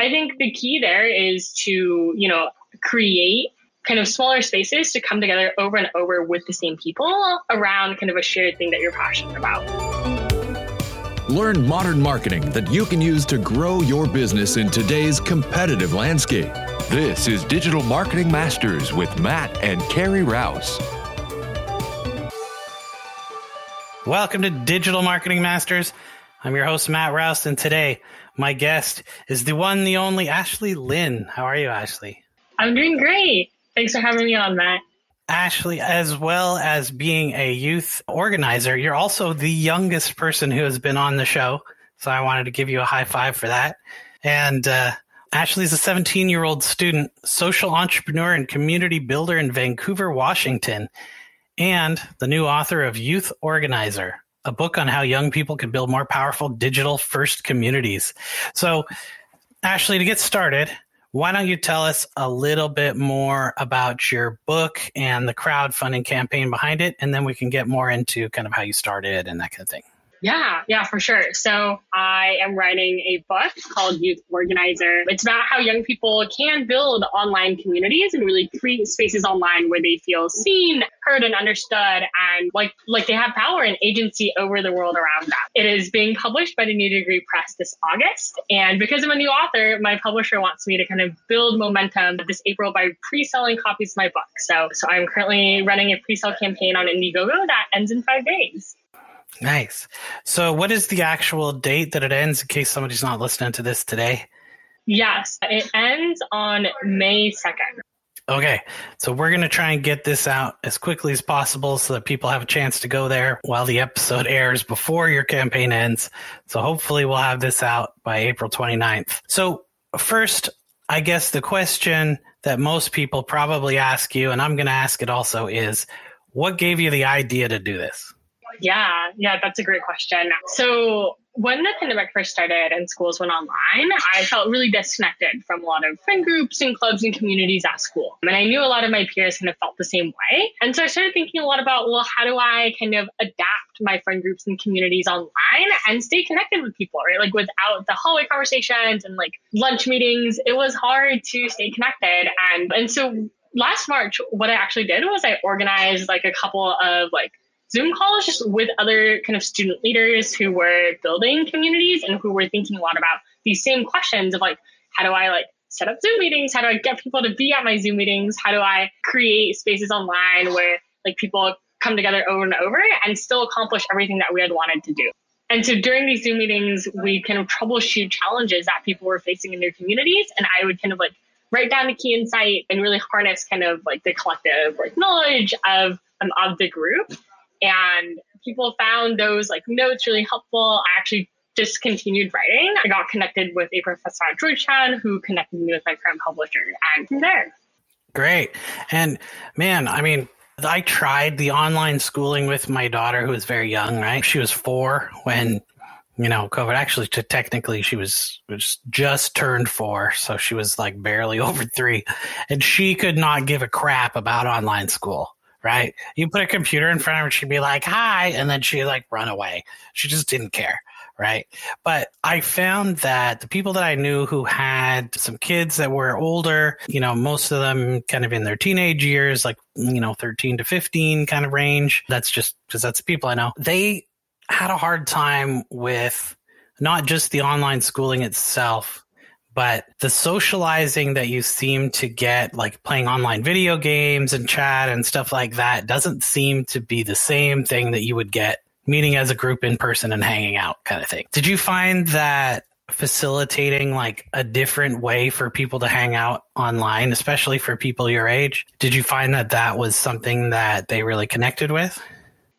I think the key there is to, you know, create kind of smaller spaces to come together over and over with the same people around kind of a shared thing that you're passionate about. Learn modern marketing that you can use to grow your business in today's competitive landscape. This is Digital Marketing Masters with Matt and Carrie Rouse. Welcome to Digital Marketing Masters. I'm your host, Matt Rouse, and today my guest is the one, the only Ashley Lynn. How are you, Ashley? I'm doing great. Thanks for having me on, Matt. Ashley, as well as being a youth organizer, you're also the youngest person who has been on the show. So I wanted to give you a high five for that. And uh, Ashley's a 17 year old student, social entrepreneur, and community builder in Vancouver, Washington, and the new author of Youth Organizer, a book on how young people can build more powerful digital first communities. So, Ashley, to get started, why don't you tell us a little bit more about your book and the crowdfunding campaign behind it? And then we can get more into kind of how you started and that kind of thing. Yeah, yeah, for sure. So I am writing a book called Youth Organizer. It's about how young people can build online communities and really create spaces online where they feel seen, heard, and understood, and like like they have power and agency over the world around them. It is being published by the New Degree Press this August, and because I'm a new author, my publisher wants me to kind of build momentum this April by pre-selling copies of my book. So, so I'm currently running a pre-sale campaign on Indiegogo that ends in five days. Nice. So, what is the actual date that it ends in case somebody's not listening to this today? Yes, it ends on May 2nd. Okay, so we're going to try and get this out as quickly as possible so that people have a chance to go there while the episode airs before your campaign ends. So, hopefully, we'll have this out by April 29th. So, first, I guess the question that most people probably ask you, and I'm going to ask it also, is what gave you the idea to do this? Yeah, yeah, that's a great question. So when the pandemic first started and schools went online, I felt really disconnected from a lot of friend groups and clubs and communities at school. And I knew a lot of my peers kind of felt the same way. And so I started thinking a lot about, well, how do I kind of adapt my friend groups and communities online and stay connected with people, right? Like without the hallway conversations and like lunch meetings, it was hard to stay connected. And, and so last March, what I actually did was I organized like a couple of like Zoom calls just with other kind of student leaders who were building communities and who were thinking a lot about these same questions of like, how do I like set up Zoom meetings? How do I get people to be at my Zoom meetings? How do I create spaces online where like people come together over and over and still accomplish everything that we had wanted to do? And so during these Zoom meetings, we kind of troubleshoot challenges that people were facing in their communities. And I would kind of like write down the key insight and really harness kind of like the collective like knowledge of um, of the group and people found those like notes really helpful. I actually discontinued writing. I got connected with a professor at Georgetown who connected me with my current publisher, and from there. Great. And man, I mean, I tried the online schooling with my daughter who was very young, right? She was four when, you know, COVID actually technically she was, was just turned four. So she was like barely over three and she could not give a crap about online school right? You put a computer in front of her, she'd be like, hi, and then she'd like run away. She just didn't care, right? But I found that the people that I knew who had some kids that were older, you know, most of them kind of in their teenage years, like, you know, 13 to 15 kind of range. That's just because that's the people I know. They had a hard time with not just the online schooling itself, but the socializing that you seem to get, like playing online video games and chat and stuff like that, doesn't seem to be the same thing that you would get meeting as a group in person and hanging out kind of thing. Did you find that facilitating like a different way for people to hang out online, especially for people your age? Did you find that that was something that they really connected with?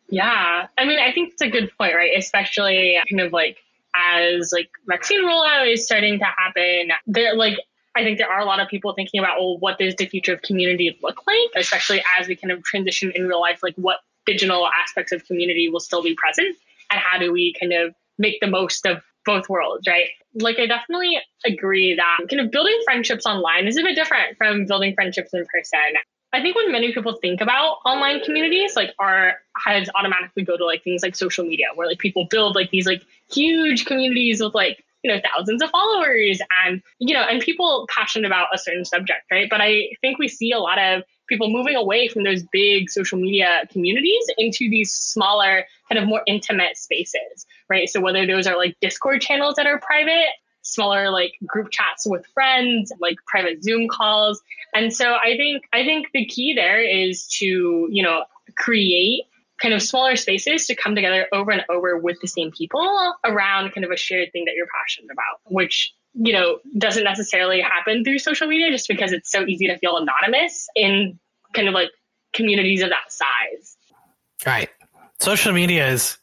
Yeah. I mean, I think it's a good point, right? Especially kind of like as like vaccine rollout is starting to happen, there like I think there are a lot of people thinking about, well, what does the future of community look like, especially as we kind of transition in real life, like what digital aspects of community will still be present and how do we kind of make the most of both worlds, right? Like I definitely agree that kind of building friendships online is a bit different from building friendships in person. I think when many people think about online communities, like our heads automatically go to like things like social media, where like people build like these like huge communities with like you know, thousands of followers and, you know, and people passionate about a certain subject, right? But I think we see a lot of people moving away from those big social media communities into these smaller, kind of more intimate spaces, right? So whether those are like Discord channels that are private, smaller like group chats with friends, like private Zoom calls. And so I think I think the key there is to, you know, create kind of smaller spaces to come together over and over with the same people around kind of a shared thing that you're passionate about, which you know doesn't necessarily happen through social media just because it's so easy to feel anonymous in kind of like communities of that size. Right. Social media is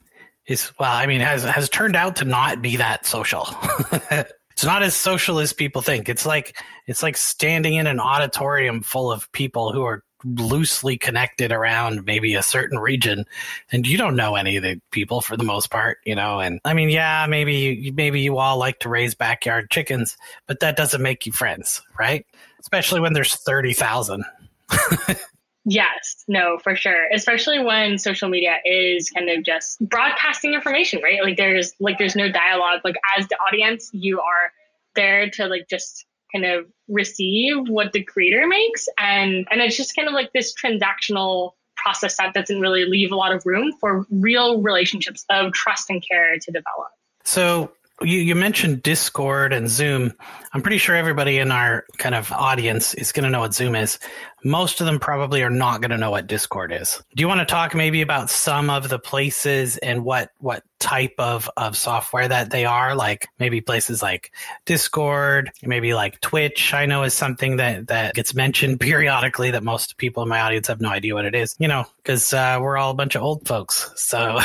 is well, I mean, has has turned out to not be that social. it's not as social as people think. It's like it's like standing in an auditorium full of people who are loosely connected around maybe a certain region and you don't know any of the people for the most part you know and i mean yeah maybe maybe you all like to raise backyard chickens but that doesn't make you friends right especially when there's 30,000 Yes, no, for sure. Especially when social media is kind of just broadcasting information, right? Like there's like there's no dialogue. Like as the audience, you are there to like just kind of receive what the creator makes and and it's just kind of like this transactional process that doesn't really leave a lot of room for real relationships of trust and care to develop. So you, you mentioned Discord and Zoom. I'm pretty sure everybody in our kind of audience is going to know what Zoom is. Most of them probably are not going to know what Discord is. Do you want to talk maybe about some of the places and what what type of of software that they are? Like maybe places like Discord, maybe like Twitch. I know is something that that gets mentioned periodically that most people in my audience have no idea what it is. You know, because uh, we're all a bunch of old folks. So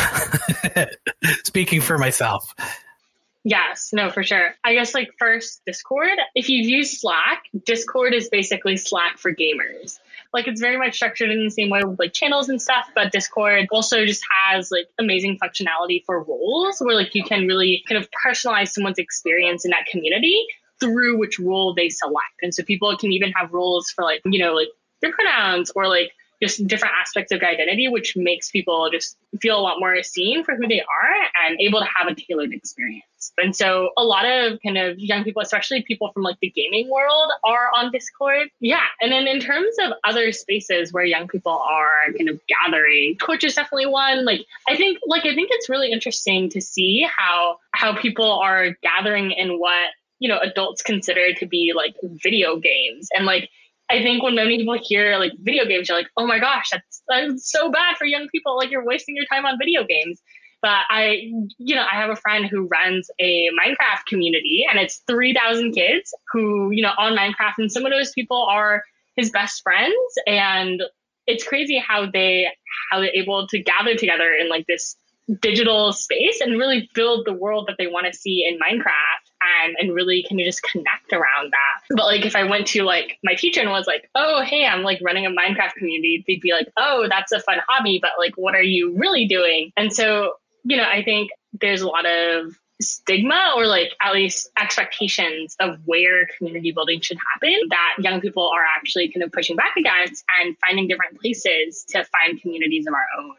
speaking for myself. Yes, no, for sure. I guess like first Discord. If you've used Slack, Discord is basically Slack for gamers. Like it's very much structured in the same way with like channels and stuff, but Discord also just has like amazing functionality for roles where like you can really kind of personalize someone's experience in that community through which role they select. And so people can even have roles for like, you know, like their pronouns or like just different aspects of identity, which makes people just feel a lot more seen for who they are and able to have a tailored experience. And so a lot of kind of young people, especially people from like the gaming world, are on Discord. Yeah. And then in terms of other spaces where young people are kind of gathering, Twitch is definitely one. Like I think like I think it's really interesting to see how how people are gathering in what you know adults consider to be like video games and like I think when many people hear like video games, you're like, oh my gosh, that's, that's so bad for young people. Like you're wasting your time on video games. But I, you know, I have a friend who runs a Minecraft community and it's 3,000 kids who, you know, on Minecraft and some of those people are his best friends. And it's crazy how they, how they're able to gather together in like this digital space and really build the world that they want to see in Minecraft and, and really kind of just connect around that. But like if I went to like my teacher and was like, oh, hey, I'm like running a Minecraft community, they'd be like, oh, that's a fun hobby, but like, what are you really doing? And so, you know, I think there's a lot of stigma or like at least expectations of where community building should happen that young people are actually kind of pushing back against and finding different places to find communities of our own.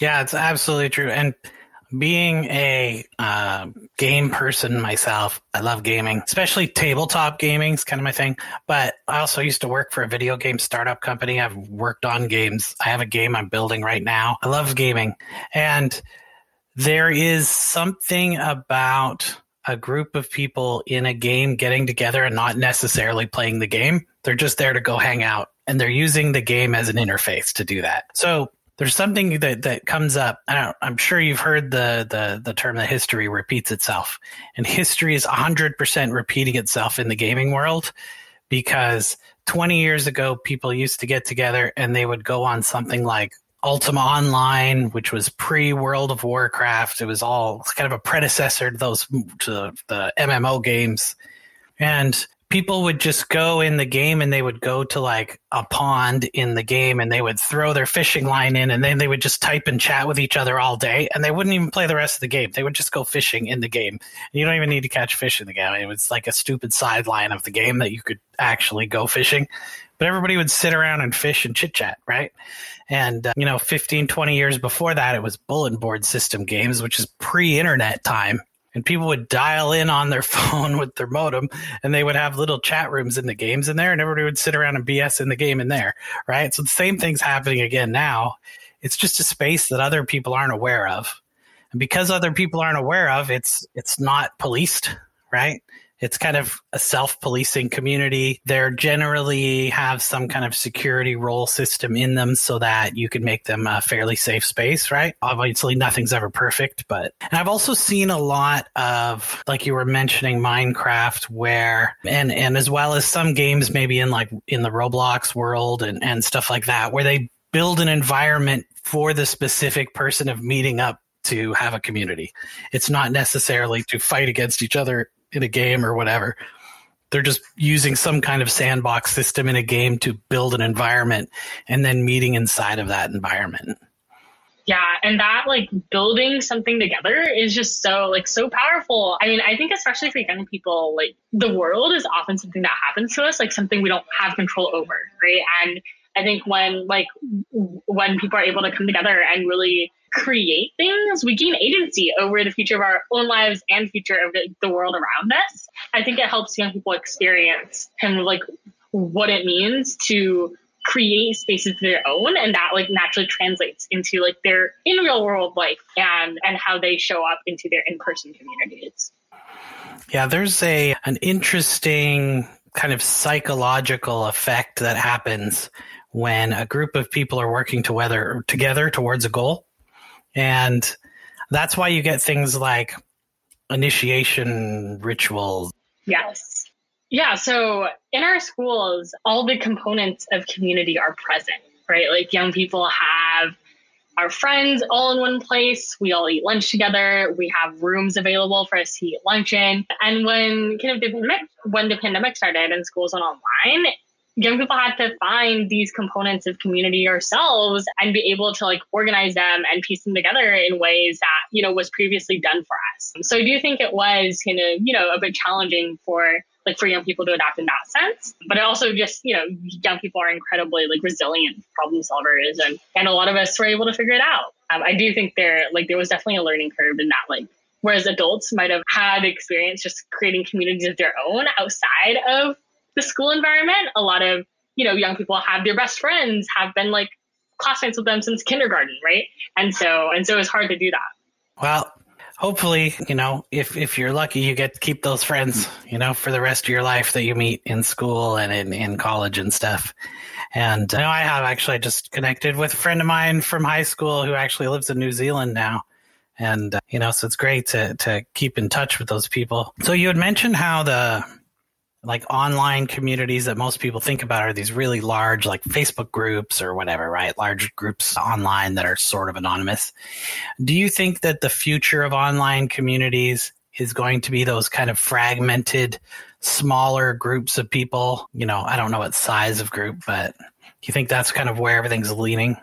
Yeah, it's absolutely true. And being a uh, game person myself, I love gaming, especially tabletop gaming is kind of my thing. But I also used to work for a video game startup company. I've worked on games. I have a game I'm building right now. I love gaming. And there is something about a group of people in a game getting together and not necessarily playing the game. They're just there to go hang out and they're using the game as an interface to do that. So there's something that, that comes up. I am sure you've heard the, the, the term that history repeats itself. And history is 100% repeating itself in the gaming world because 20 years ago, people used to get together and they would go on something like Ultima Online, which was pre World of Warcraft. It was all kind of a predecessor to those to the MMO games. And people would just go in the game and they would go to like a pond in the game and they would throw their fishing line in and then they would just type and chat with each other all day and they wouldn't even play the rest of the game. They would just go fishing in the game. And You don't even need to catch fish in the game. It was like a stupid sideline of the game that you could actually go fishing. But everybody would sit around and fish and chit chat, right? And, uh, you know, 15, 20 years before that, it was bulletin board system games, which is pre internet time and people would dial in on their phone with their modem and they would have little chat rooms in the games in there and everybody would sit around and BS in the game in there, right? So the same thing's happening again now. It's just a space that other people aren't aware of. And because other people aren't aware of, it's it's not policed, right? It's kind of a self-policing community. They generally have some kind of security role system in them so that you can make them a fairly safe space, right? Obviously nothing's ever perfect, but and I've also seen a lot of like you were mentioning Minecraft where and and as well as some games maybe in like in the Roblox world and and stuff like that where they build an environment for the specific person of meeting up to have a community. It's not necessarily to fight against each other in a game or whatever. They're just using some kind of sandbox system in a game to build an environment and then meeting inside of that environment. Yeah, and that like building something together is just so like so powerful. I mean, I think especially for young people, like the world is often something that happens to us, like something we don't have control over, right? And I think when like when people are able to come together and really create things, we gain agency over the future of our own lives and future of the, world around us. I think it helps young people experience kind of like what it means to create spaces of their own and that like naturally translates into like their in real world life and and how they show up into their in-person communities. Yeah there's a an interesting kind of psychological effect that happens when a group of people are working together together towards a goal and that's why you get things like initiation rituals. Yes. Yeah. So in our schools, all the components of community are present, right? Like young people have our friends all in one place. We all eat lunch together. We have rooms available for us to eat lunch in. And when kind of the pandemic, when the pandemic started and schools went online, young people had to find these components of community ourselves and be able to like organize them and piece them together in ways that you know was previously done for us. So i do think it was kind of you know a bit challenging for like for young people to adapt in that sense. But it also just you know young people are incredibly like resilient problem solvers and and a lot of us were able to figure it out. Um, i do think there like there was definitely a learning curve in that like whereas adults might have had experience just creating communities of their own outside of the school environment, a lot of, you know, young people have their best friends, have been like classmates with them since kindergarten, right? And so, and so it's hard to do that. Well, hopefully, you know, if if you're lucky, you get to keep those friends, you know, for the rest of your life that you meet in school and in, in college and stuff. And you know, I have actually just connected with a friend of mine from high school who actually lives in New Zealand now. And uh, you know, so it's great to to keep in touch with those people. So you had mentioned how the like online communities that most people think about are these really large like Facebook groups or whatever, right? Large groups online that are sort of anonymous. Do you think that the future of online communities is going to be those kind of fragmented smaller groups of people? You know, I don't know what size of group, but do you think that's kind of where everything's leaning?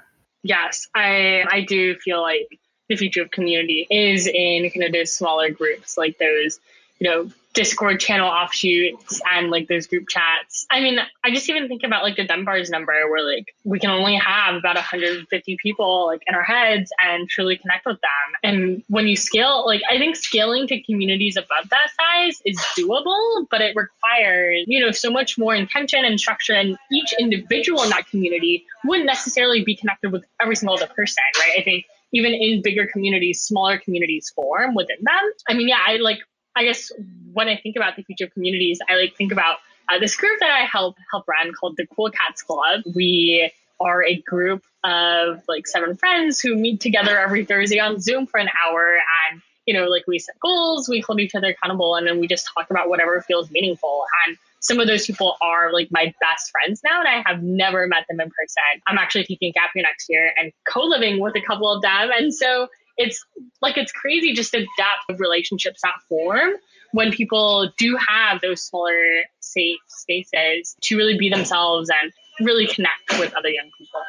Yes, I I do feel like the future of community is in kind of those smaller groups, like those, you know, Discord channel offshoots and like those group chats. I mean, I just even think about like the Dunbars number where like we can only have about 150 people like in our heads and truly connect with them. And when you scale, like I think scaling to communities above that size is doable, but it requires, you know, so much more intention and structure. And each individual in that community wouldn't necessarily be connected with every single other person, right? I think even in bigger communities, smaller communities form within them. I mean, yeah, I like I guess when I think about the future of communities, I like think about uh, this group that I help help run called the Cool Cats Club. We are a group of like seven friends who meet together every Thursday on Zoom for an hour and you know like we set goals, we hold each other accountable, and then we just talk about whatever feels meaningful. And some of those people are like my best friends now, and I have never met them in person. I'm actually taking gap year next year and co-living with a couple of them, and so it's like it's crazy just the depth of relationships that form when people do have those smaller safe spaces to really be themselves and really connect with other young people.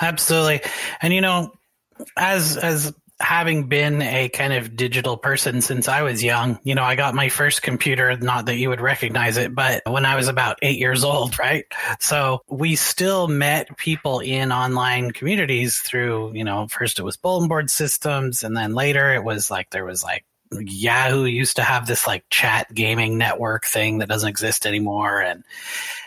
Absolutely. And you know as as having been a kind of digital person since I was young, you know, I got my first computer, not that you would recognize it, but when I was about eight years old, right? So we still met people in online communities through, you know, first it was bulletin board systems and then later it was like there was like Yahoo used to have this like chat gaming network thing that doesn't exist anymore. And,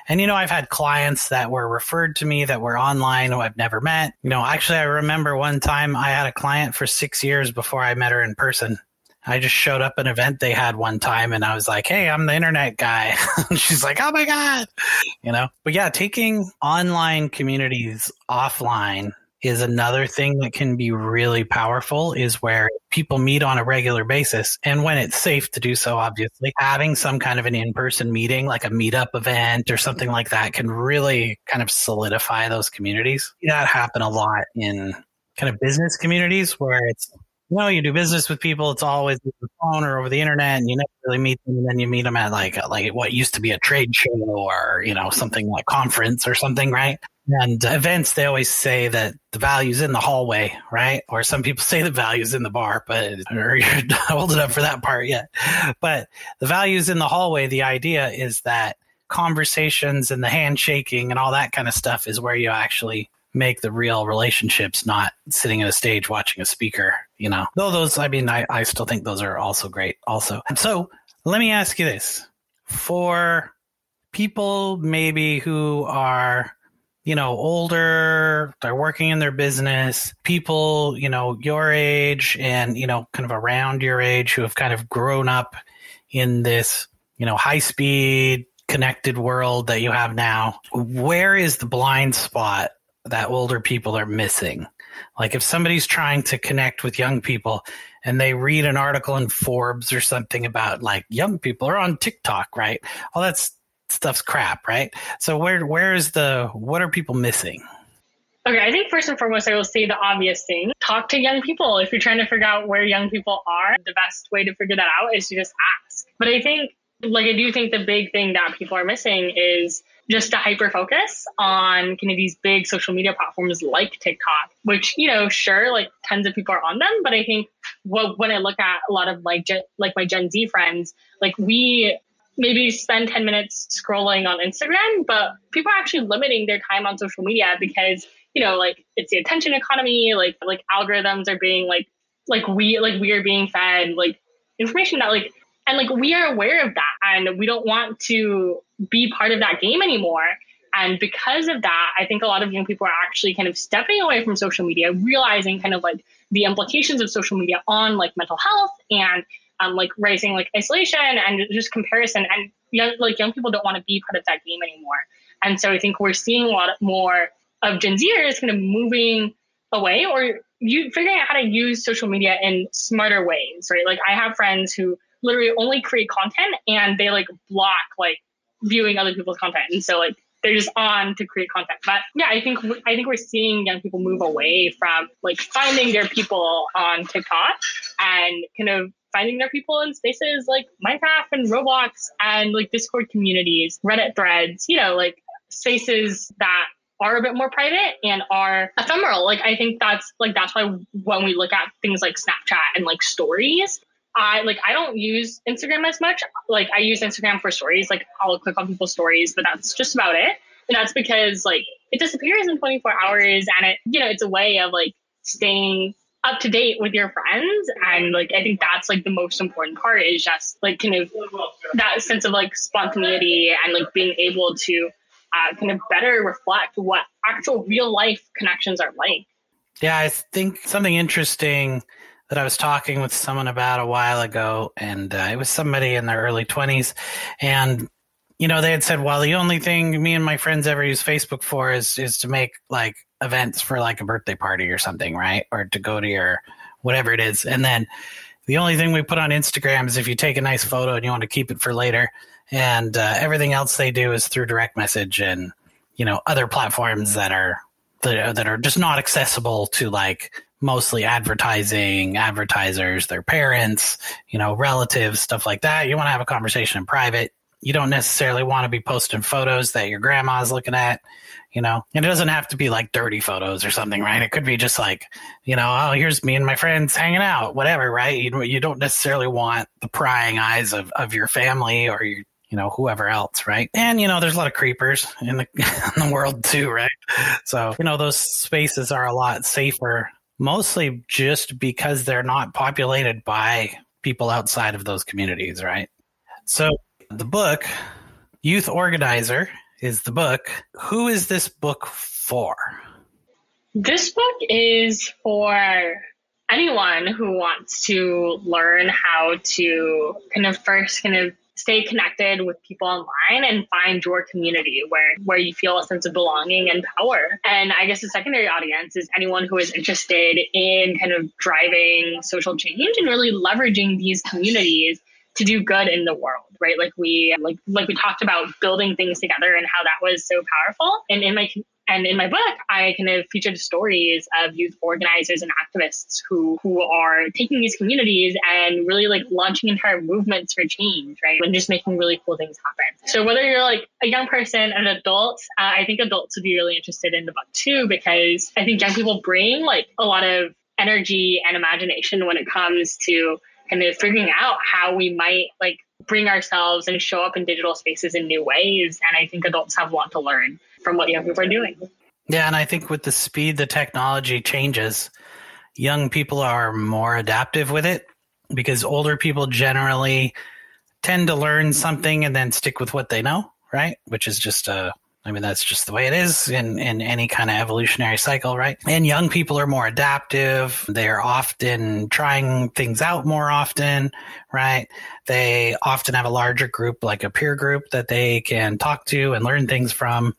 and, you know, I've had clients that were referred to me that were online who I've never met. You know, actually, I remember one time I had a client for six years before I met her in person. I just showed up an event they had one time and I was like, Hey, I'm the internet guy. She's like, Oh my God. You know, but yeah, taking online communities offline is another thing that can be really powerful is where people meet on a regular basis. And when it's safe to do so, obviously, having some kind of an in person meeting, like a meetup event or something like that, can really kind of solidify those communities. That happen a lot in kind of business communities where it's know, you do business with people. It's always the phone or over the internet, and you never really meet them. And then you meet them at like like what used to be a trade show or you know something like conference or something, right? And events, they always say that the value's in the hallway, right? Or some people say the value's in the bar, but or you're not old enough for that part yet. But the value's in the hallway. The idea is that conversations and the handshaking and all that kind of stuff is where you actually make the real relationships, not sitting at a stage watching a speaker, you know. Though those, I mean, I, I still think those are also great, also. So let me ask you this for people maybe who are, you know, older, they're working in their business, people, you know, your age and, you know, kind of around your age who have kind of grown up in this, you know, high speed, connected world that you have now. Where is the blind spot that older people are missing. Like if somebody's trying to connect with young people and they read an article in Forbes or something about like young people are on TikTok, right? All that stuff's crap, right? So where where is the what are people missing? Okay, I think first and foremost, I will say the obvious thing. Talk to young people. If you're trying to figure out where young people are, the best way to figure that out is to just ask. But I think, like, I do think the big thing that people are missing is just to hyper focus on kind of these big social media platforms like TikTok, which, you know, sure, like tons of people are on them. But I think what, when I look at a lot of like, like my Gen Z friends, like we maybe spend 10 minutes scrolling on Instagram, but people are actually limiting their time on social media because, you know, like it's the attention economy, like, like algorithms are being like, like we, like we are being fed like information that like and like we are aware of that and we don't want to be part of that game anymore. And because of that, I think a lot of young people are actually kind of stepping away from social media, realizing kind of like the implications of social media on like mental health and um, like raising like isolation and just comparison. And young, like young people don't want to be part of that game anymore. And so I think we're seeing a lot more of Gen Zers kind of moving away or you figuring out how to use social media in smarter ways, right? Like I have friends who literally only create content and they like block like viewing other people's content. And so like they're just on to create content. But yeah, I think I think we're seeing young people move away from like finding their people on TikTok and kind of finding their people in spaces like Minecraft and Roblox and like Discord communities, Reddit threads, you know, like spaces that are a bit more private and are ephemeral. Like I think that's like that's why when we look at things like Snapchat and like stories, I like I don't use Instagram as much. Like I use Instagram for stories. Like I'll click on people's stories, but that's just about it. And that's because like it disappears in 24 hours and it you know it's a way of like staying up to date with your friends and like I think that's like the most important part is just like kind of that sense of like spontaneity and like being able to uh, kind of better reflect what actual real life connections are like. Yeah, I think something interesting that I was talking with someone about a while ago, and uh, it was somebody in their early 20s. And, you know, they had said, well, the only thing me and my friends ever use Facebook for is, is to make like events for like a birthday party or something, right? Or to go to your whatever it is. And then the only thing we put on Instagram is if you take a nice photo and you want to keep it for later. And uh, everything else they do is through direct message and, you know, other platforms that are that are, that are just not accessible to like mostly advertising, advertisers, their parents, you know, relatives, stuff like that. You want to have a conversation in private. You don't necessarily want to be posting photos that your grandma's looking at, you know, and it doesn't have to be like dirty photos or something, right? It could be just like, you know, oh, here's me and my friends hanging out, whatever, right? You, you don't necessarily want the prying eyes of, of your family or your, you know, whoever else, right? And, you know, there's a lot of creepers in the, in the world too, right? So, you know, those spaces are a lot safer mostly just because they're not populated by people outside of those communities, right? So the book, Youth Organizer, is the book. Who is this book for? This book is for anyone who wants to learn how to kind of first kind of stay connected with people online and find your community where where you feel a sense of belonging and power. And I guess the secondary audience is anyone who is interested in kind of driving social change and really leveraging these communities to do good in the world, right? Like we like like we talked about building things together and how that was so powerful. And in my and in my book, I kind of featured stories of youth organizers and activists who who are taking these communities and really like launching entire movements for change, right? And just making really cool things happen. So whether you're like a young person, an adult, uh, I think adults would be really interested in the book too because I think young people bring like a lot of energy and imagination when it comes to kind of figuring out how we might like bring ourselves and show up in digital spaces in new ways. And I think adults have a lot to learn from what young people are doing. Yeah, and I think with the speed the technology changes, young people are more adaptive with it because older people generally tend to learn something and then stick with what they know, right? Which is just a I mean, that's just the way it is in, in any kind of evolutionary cycle, right? And young people are more adaptive. They're often trying things out more often, right? They often have a larger group, like a peer group that they can talk to and learn things from.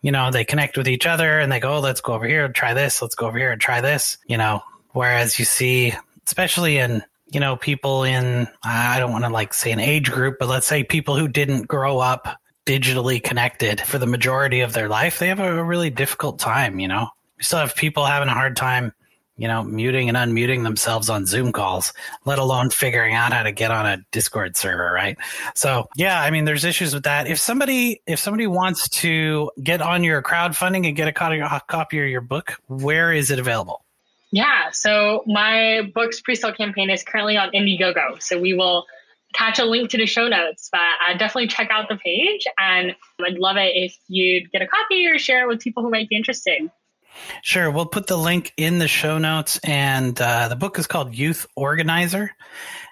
You know, they connect with each other and they go, oh, let's go over here and try this. Let's go over here and try this, you know, whereas you see, especially in you know, people in, I don't want to like say an age group, but let's say people who didn't grow up digitally connected for the majority of their life, they have a really difficult time, you know. We still have people having a hard time, you know, muting and unmuting themselves on Zoom calls, let alone figuring out how to get on a Discord server, right? So, yeah, I mean, there's issues with that. If somebody if somebody wants to get on your crowdfunding and get a copy of your book, where is it available? Yeah, so my book's pre-sale campaign is currently on Indiegogo. So we will catch a link to the show notes, but uh, definitely check out the page. And I'd love it if you'd get a copy or share it with people who might be interested. Sure. We'll put the link in the show notes. And uh, the book is called Youth Organizer.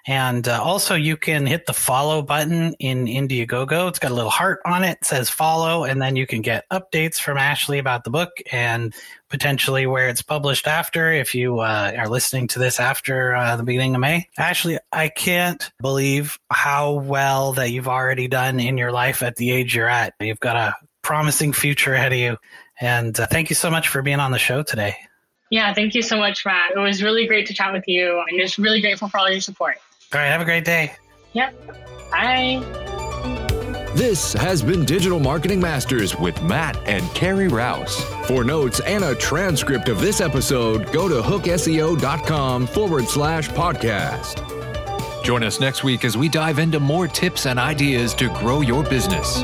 And uh, also, you can hit the follow button in Indiegogo. It's got a little heart on it, it says follow, and then you can get updates from Ashley about the book and potentially where it's published after if you uh, are listening to this after uh, the beginning of May. Ashley, I can't believe how well that you've already done in your life at the age you're at. You've got a promising future ahead of you. And uh, thank you so much for being on the show today. Yeah, thank you so much, Matt. It was really great to chat with you. I'm just really grateful for all your support. All right, have a great day. Yep. Bye. This has been Digital Marketing Masters with Matt and Carrie Rouse. For notes and a transcript of this episode, go to hookseo.com forward slash podcast. Join us next week as we dive into more tips and ideas to grow your business.